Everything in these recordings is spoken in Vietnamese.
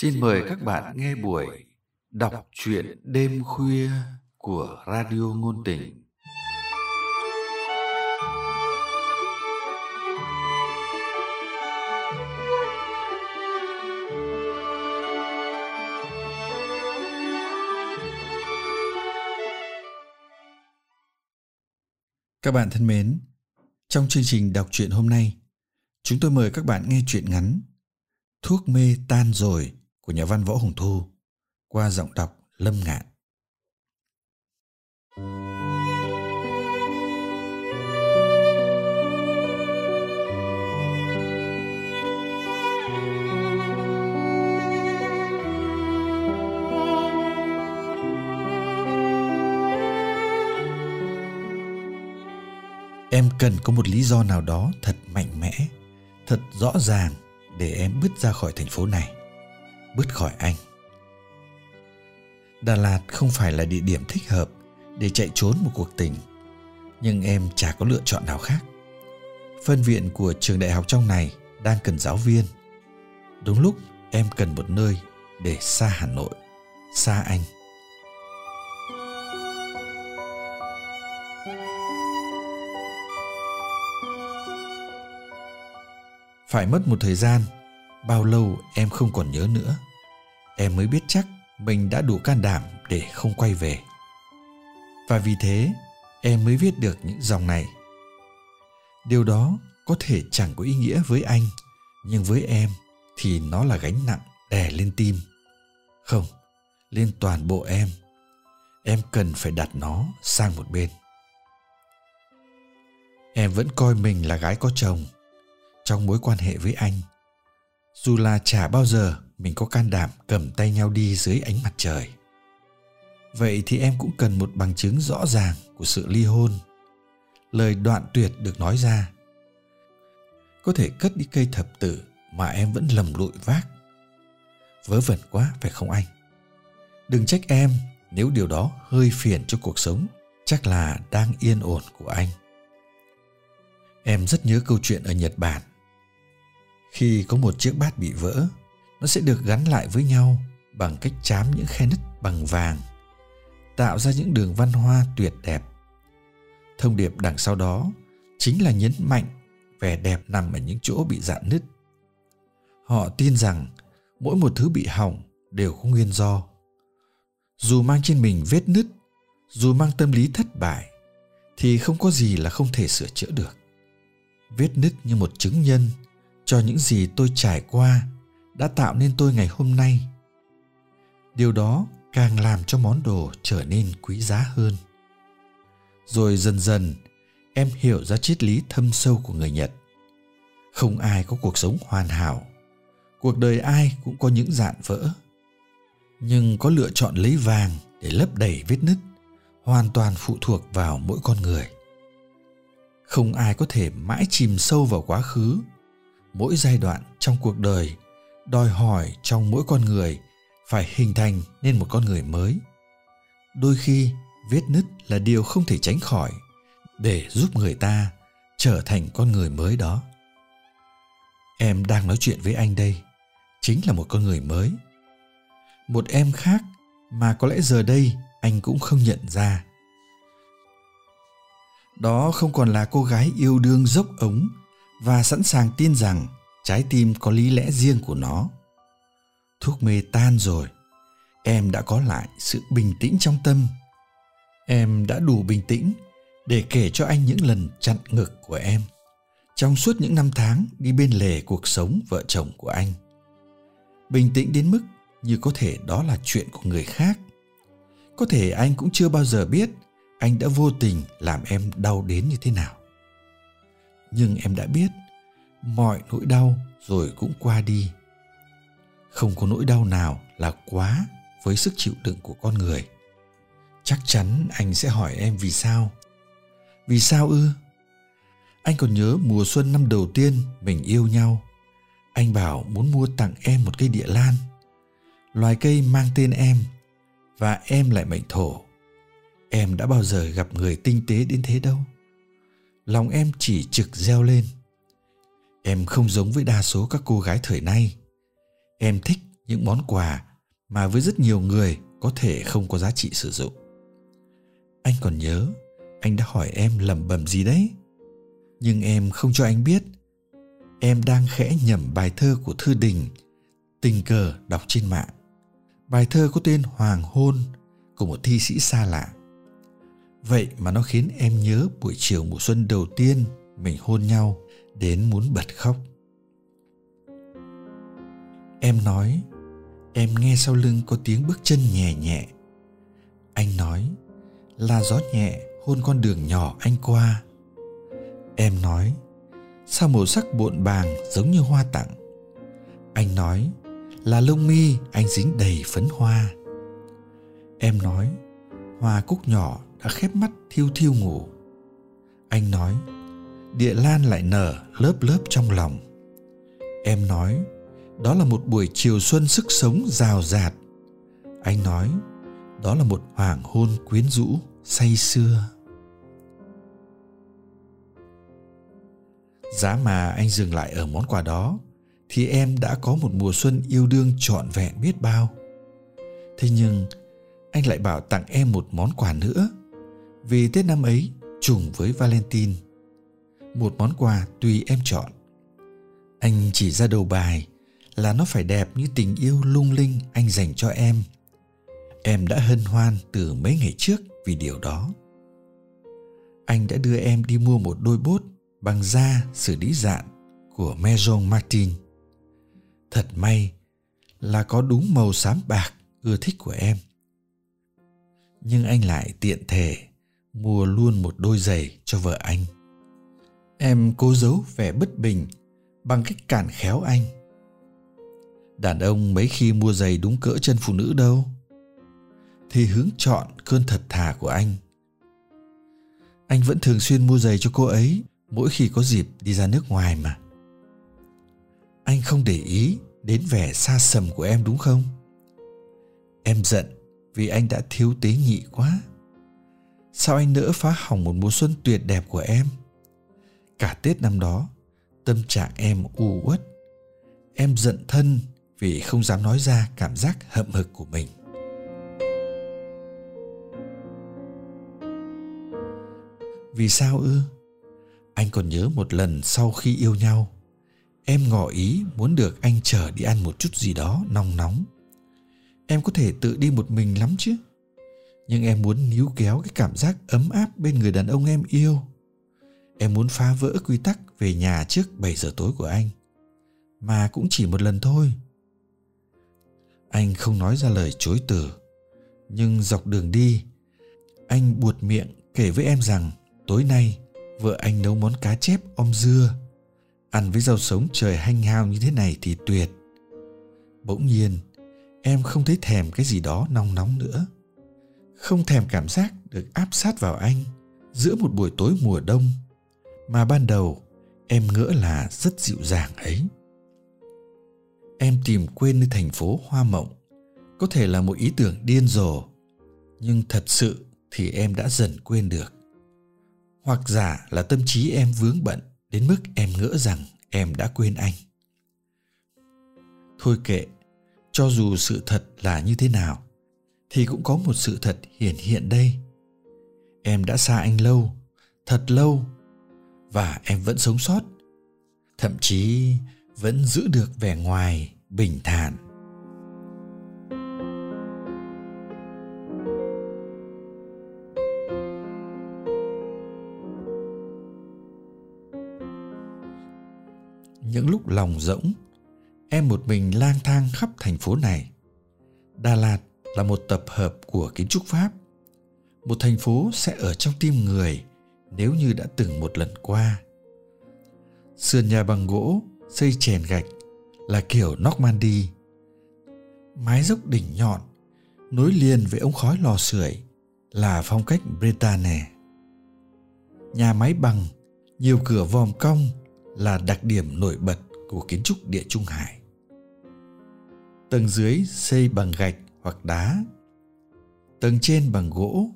Xin mời các bạn nghe buổi đọc truyện đêm khuya của Radio Ngôn Tình. Các bạn thân mến, trong chương trình đọc truyện hôm nay, chúng tôi mời các bạn nghe truyện ngắn Thuốc mê tan rồi của nhà văn Võ Hồng Thu qua giọng đọc Lâm Ngạn. Em cần có một lý do nào đó thật mạnh mẽ, thật rõ ràng để em bứt ra khỏi thành phố này bứt khỏi anh. Đà lạt không phải là địa điểm thích hợp để chạy trốn một cuộc tình, nhưng em chả có lựa chọn nào khác. Phân viện của trường đại học trong này đang cần giáo viên. Đúng lúc em cần một nơi để xa hà nội, xa anh. Phải mất một thời gian, bao lâu em không còn nhớ nữa em mới biết chắc mình đã đủ can đảm để không quay về. Và vì thế, em mới viết được những dòng này. Điều đó có thể chẳng có ý nghĩa với anh, nhưng với em thì nó là gánh nặng đè lên tim. Không, lên toàn bộ em. Em cần phải đặt nó sang một bên. Em vẫn coi mình là gái có chồng trong mối quan hệ với anh. Dù là chả bao giờ mình có can đảm cầm tay nhau đi dưới ánh mặt trời. Vậy thì em cũng cần một bằng chứng rõ ràng của sự ly hôn. Lời đoạn tuyệt được nói ra. Có thể cất đi cây thập tử mà em vẫn lầm lụi vác. Vớ vẩn quá, phải không anh? Đừng trách em, nếu điều đó hơi phiền cho cuộc sống, chắc là đang yên ổn của anh. Em rất nhớ câu chuyện ở nhật bản. Khi có một chiếc bát bị vỡ nó sẽ được gắn lại với nhau bằng cách chám những khe nứt bằng vàng, tạo ra những đường văn hoa tuyệt đẹp. Thông điệp đằng sau đó chính là nhấn mạnh vẻ đẹp nằm ở những chỗ bị dạn nứt. Họ tin rằng mỗi một thứ bị hỏng đều có nguyên do. Dù mang trên mình vết nứt, dù mang tâm lý thất bại, thì không có gì là không thể sửa chữa được. Vết nứt như một chứng nhân cho những gì tôi trải qua đã tạo nên tôi ngày hôm nay. Điều đó càng làm cho món đồ trở nên quý giá hơn. Rồi dần dần, em hiểu ra triết lý thâm sâu của người nhật. Không ai có cuộc sống hoàn hảo. Cuộc đời ai cũng có những dạn vỡ. Nhưng có lựa chọn lấy vàng để lấp đầy vết nứt, hoàn toàn phụ thuộc vào mỗi con người. Không ai có thể mãi chìm sâu vào quá khứ. Mỗi giai đoạn trong cuộc đời đòi hỏi trong mỗi con người phải hình thành nên một con người mới. Đôi khi, vết nứt là điều không thể tránh khỏi để giúp người ta trở thành con người mới đó. Em đang nói chuyện với anh đây chính là một con người mới. Một em khác mà có lẽ giờ đây anh cũng không nhận ra. Đó không còn là cô gái yêu đương dốc ống và sẵn sàng tin rằng trái tim có lý lẽ riêng của nó. Thuốc mê tan rồi, em đã có lại sự bình tĩnh trong tâm. Em đã đủ bình tĩnh để kể cho anh những lần chặn ngực của em trong suốt những năm tháng đi bên lề cuộc sống vợ chồng của anh. Bình tĩnh đến mức như có thể đó là chuyện của người khác. Có thể anh cũng chưa bao giờ biết anh đã vô tình làm em đau đến như thế nào. Nhưng em đã biết mọi nỗi đau rồi cũng qua đi. Không có nỗi đau nào là quá với sức chịu đựng của con người. Chắc chắn anh sẽ hỏi em vì sao. Vì sao ư? Anh còn nhớ mùa xuân năm đầu tiên mình yêu nhau. Anh bảo muốn mua tặng em một cây địa lan. Loài cây mang tên em và em lại mệnh thổ. Em đã bao giờ gặp người tinh tế đến thế đâu? Lòng em chỉ trực reo lên em không giống với đa số các cô gái thời nay. Em thích những món quà mà với rất nhiều người có thể không có giá trị sử dụng. Anh còn nhớ, anh đã hỏi em lẩm bẩm gì đấy. Nhưng em không cho anh biết. Em đang khẽ nhẩm bài thơ của thư đình, tình cờ đọc trên mạng. Bài thơ có tên hoàng hôn của một thi sĩ xa lạ. Vậy mà nó khiến em nhớ buổi chiều mùa xuân đầu tiên mình hôn nhau đến muốn bật khóc. Em nói, em nghe sau lưng có tiếng bước chân nhẹ nhẹ. Anh nói, là gió nhẹ, hôn con đường nhỏ anh qua. Em nói, sao màu sắc bộn bàng giống như hoa tặng? Anh nói, là lông mi anh dính đầy phấn hoa. Em nói, hoa cúc nhỏ đã khép mắt thiêu thiêu ngủ. Anh nói địa lan lại nở lớp lớp trong lòng. Em nói, đó là một buổi chiều xuân sức sống rào rạt. Anh nói, đó là một hoàng hôn quyến rũ say sưa. Giá mà anh dừng lại ở món quà đó, thì em đã có một mùa xuân yêu đương trọn vẹn biết bao. Thế nhưng, anh lại bảo tặng em một món quà nữa. Vì tết năm ấy, trùng với valentine một món quà tùy em chọn anh chỉ ra đầu bài là nó phải đẹp như tình yêu lung linh anh dành cho em em đã hân hoan từ mấy ngày trước vì điều đó anh đã đưa em đi mua một đôi bốt bằng da xử lý dạn của Maison Martin. Thật may là có đúng màu xám bạc ưa thích của em. Nhưng anh lại tiện thể mua luôn một đôi giày cho vợ anh. Em cố giấu vẻ bất bình bằng cách cản khéo anh. Đàn ông mấy khi mua giày đúng cỡ chân phụ nữ đâu. Thì hướng chọn cơn thật thà của anh. Anh vẫn thường xuyên mua giày cho cô ấy mỗi khi có dịp đi ra nước ngoài mà anh không để ý đến vẻ xa sầm của em đúng không em giận vì anh đã thiếu tế nhị quá sao anh nỡ phá hỏng một mùa xuân tuyệt đẹp của em cả tết năm đó, tâm trạng em u uất. Em giận thân vì không dám nói ra cảm giác hậm hực của mình. Vì sao ư? Anh còn nhớ một lần sau khi yêu nhau, em ngỏ ý muốn được anh chở đi ăn một chút gì đó nóng nóng. Em có thể tự đi một mình lắm chứ. Nhưng em muốn níu kéo cái cảm giác ấm áp bên người đàn ông em yêu em muốn phá vỡ quy tắc về nhà trước 7 giờ tối của anh. Mà cũng chỉ một lần thôi. Anh không nói ra lời chối từ, nhưng dọc đường đi, anh buột miệng kể với em rằng tối nay vợ anh nấu món cá chép om dưa. Ăn với rau sống trời hanh hao như thế này thì tuyệt. Bỗng nhiên, em không thấy thèm cái gì đó nóng nóng nữa. Không thèm cảm giác được áp sát vào anh giữa một buổi tối mùa đông mà ban đầu, em ngỡ là rất dịu dàng ấy. Em tìm quên nơi thành phố hoa mộng. Có thể là một ý tưởng điên rồ, nhưng thật sự thì em đã dần quên được. Hoặc giả là tâm trí em vướng bận đến mức em ngỡ rằng em đã quên anh. Thôi kệ, cho dù sự thật là như thế nào, thì cũng có một sự thật hiển hiện đây. Em đã xa anh lâu, thật lâu và em vẫn sống sót. Thậm chí vẫn giữ được vẻ ngoài bình thản. Những lúc lòng rỗng, em một mình lang thang khắp thành phố này. Đà lạt là một tập hợp của kiến trúc pháp. Một thành phố sẽ ở trong tim người nếu như đã từng một lần qua. Sườn nhà bằng gỗ xây chèn gạch là kiểu normandy. Mái dốc đỉnh nhọn nối liền với ống khói lò sưởi là phong cách Bretagne. Nhà máy bằng, nhiều cửa vòm cong là đặc điểm nổi bật của kiến trúc địa trung hải. Tầng dưới xây bằng gạch hoặc đá. Tầng trên bằng gỗ.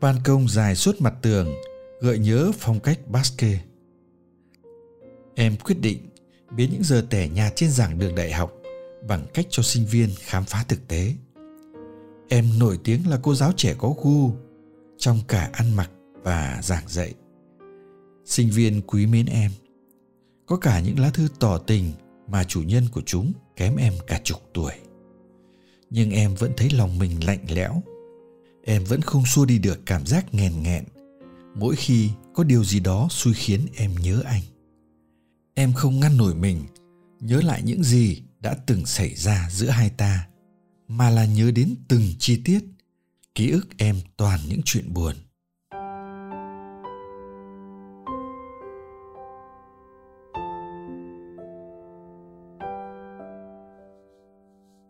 Ban công dài suốt mặt tường gợi nhớ phong cách basque em quyết định biến những giờ tẻ nhạt trên giảng đường đại học bằng cách cho sinh viên khám phá thực tế. Em nổi tiếng là cô giáo trẻ có gu trong cả ăn mặc và giảng dạy. Sinh viên quý mến em. Có cả những lá thư tỏ tình mà chủ nhân của chúng kém em cả chục tuổi. Nhưng em vẫn thấy lòng mình lạnh lẽo. Em vẫn không xua đi được cảm giác nghèn nghẹn mỗi khi có điều gì đó xui khiến em nhớ anh. Em không ngăn nổi mình, nhớ lại những gì đã từng xảy ra giữa hai ta, mà là nhớ đến từng chi tiết, ký ức em toàn những chuyện buồn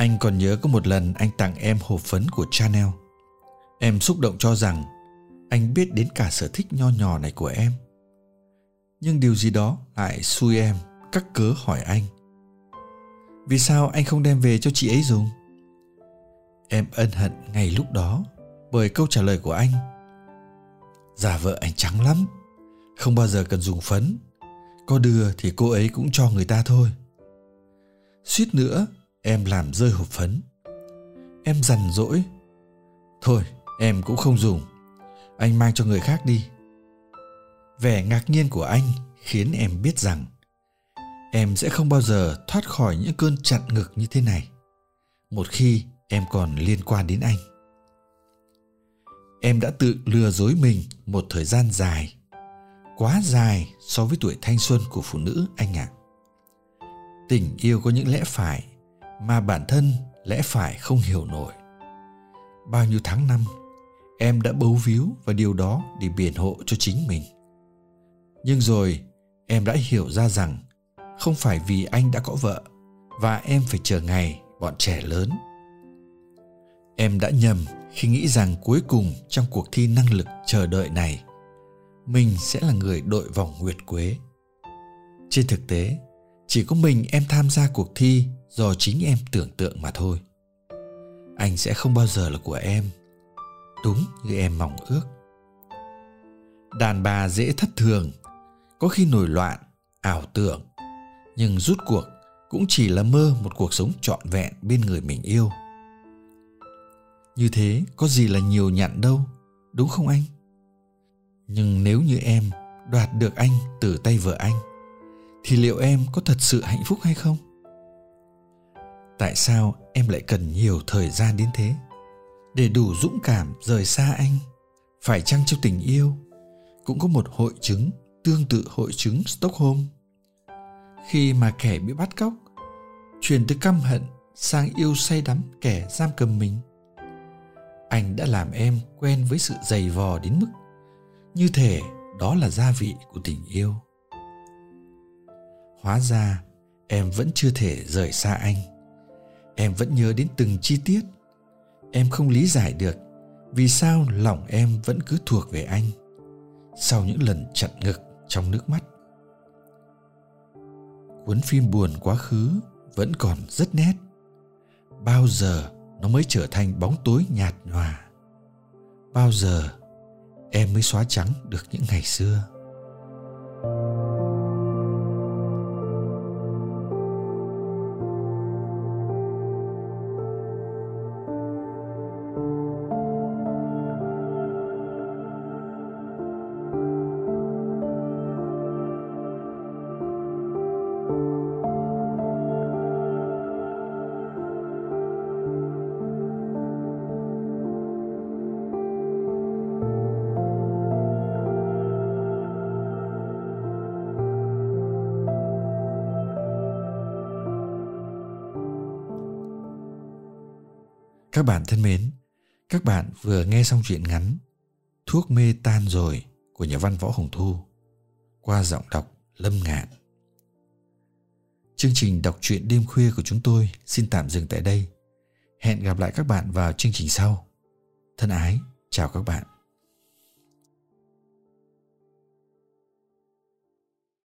anh còn nhớ có một lần anh tặng em hộp phấn của chanel em xúc động cho rằng anh biết đến cả sở thích nho nhỏ này của em. Nhưng điều gì đó lại xui em, cắt cớ hỏi anh. Vì sao anh không đem về cho chị ấy dùng? Em ân hận ngay lúc đó bởi câu trả lời của anh. Già vợ anh trắng lắm, không bao giờ cần dùng phấn. Có đưa thì cô ấy cũng cho người ta thôi. Suýt nữa, em làm rơi hộp phấn. Em dằn dỗi thôi, em cũng không dùng anh mang cho người khác đi. Vẻ ngạc nhiên của anh khiến em biết rằng em sẽ không bao giờ thoát khỏi những cơn chặn ngực như thế này, một khi em còn liên quan đến anh. Em đã tự lừa dối mình một thời gian dài, quá dài so với tuổi thanh xuân của phụ nữ anh ạ. À. tình yêu có những lẽ phải mà bản thân lẽ phải không hiểu nổi. Bao nhiêu tháng năm em đã bấu víu vào điều đó để biển hộ cho chính mình. Nhưng rồi, em đã hiểu ra rằng không phải vì anh đã có vợ và em phải chờ ngày bọn trẻ lớn. Em đã nhầm khi nghĩ rằng cuối cùng trong cuộc thi năng lực chờ đợi này, mình sẽ là người đội vòng nguyệt quế. Trên thực tế, chỉ có mình em tham gia cuộc thi do chính em tưởng tượng mà thôi. Anh sẽ không bao giờ là của em đúng như em mong ước. Đàn bà dễ thất thường, có khi nổi loạn, ảo tưởng, nhưng rút cuộc cũng chỉ là mơ một cuộc sống trọn vẹn bên người mình yêu. Như thế có gì là nhiều nhặn đâu, đúng không anh? Nhưng nếu như em đoạt được anh từ tay vợ anh, thì liệu em có thật sự hạnh phúc hay không? Tại sao em lại cần nhiều thời gian đến thế? Để đủ dũng cảm rời xa anh, phải chăng trong tình yêu cũng có một hội chứng tương tự hội chứng stockholm? Khi mà kẻ bị bắt cóc chuyển từ căm hận sang yêu say đắm kẻ giam cầm mình, anh đã làm em quen với sự dày vò đến mức như thể đó là gia vị của tình yêu. Hóa ra, em vẫn chưa thể rời xa anh. Em vẫn nhớ đến từng chi tiết em không lý giải được vì sao lòng em vẫn cứ thuộc về anh sau những lần chặn ngực trong nước mắt. Cuốn phim buồn quá khứ vẫn còn rất nét. Bao giờ nó mới trở thành bóng tối nhạt nhòa? Bao giờ em mới xóa trắng được những ngày xưa? Các bạn thân mến, các bạn vừa nghe xong chuyện ngắn Thuốc mê tan rồi của nhà văn Võ Hồng Thu qua giọng đọc Lâm Ngạn. Chương trình đọc truyện đêm khuya của chúng tôi xin tạm dừng tại đây. Hẹn gặp lại các bạn vào chương trình sau. Thân ái, chào các bạn.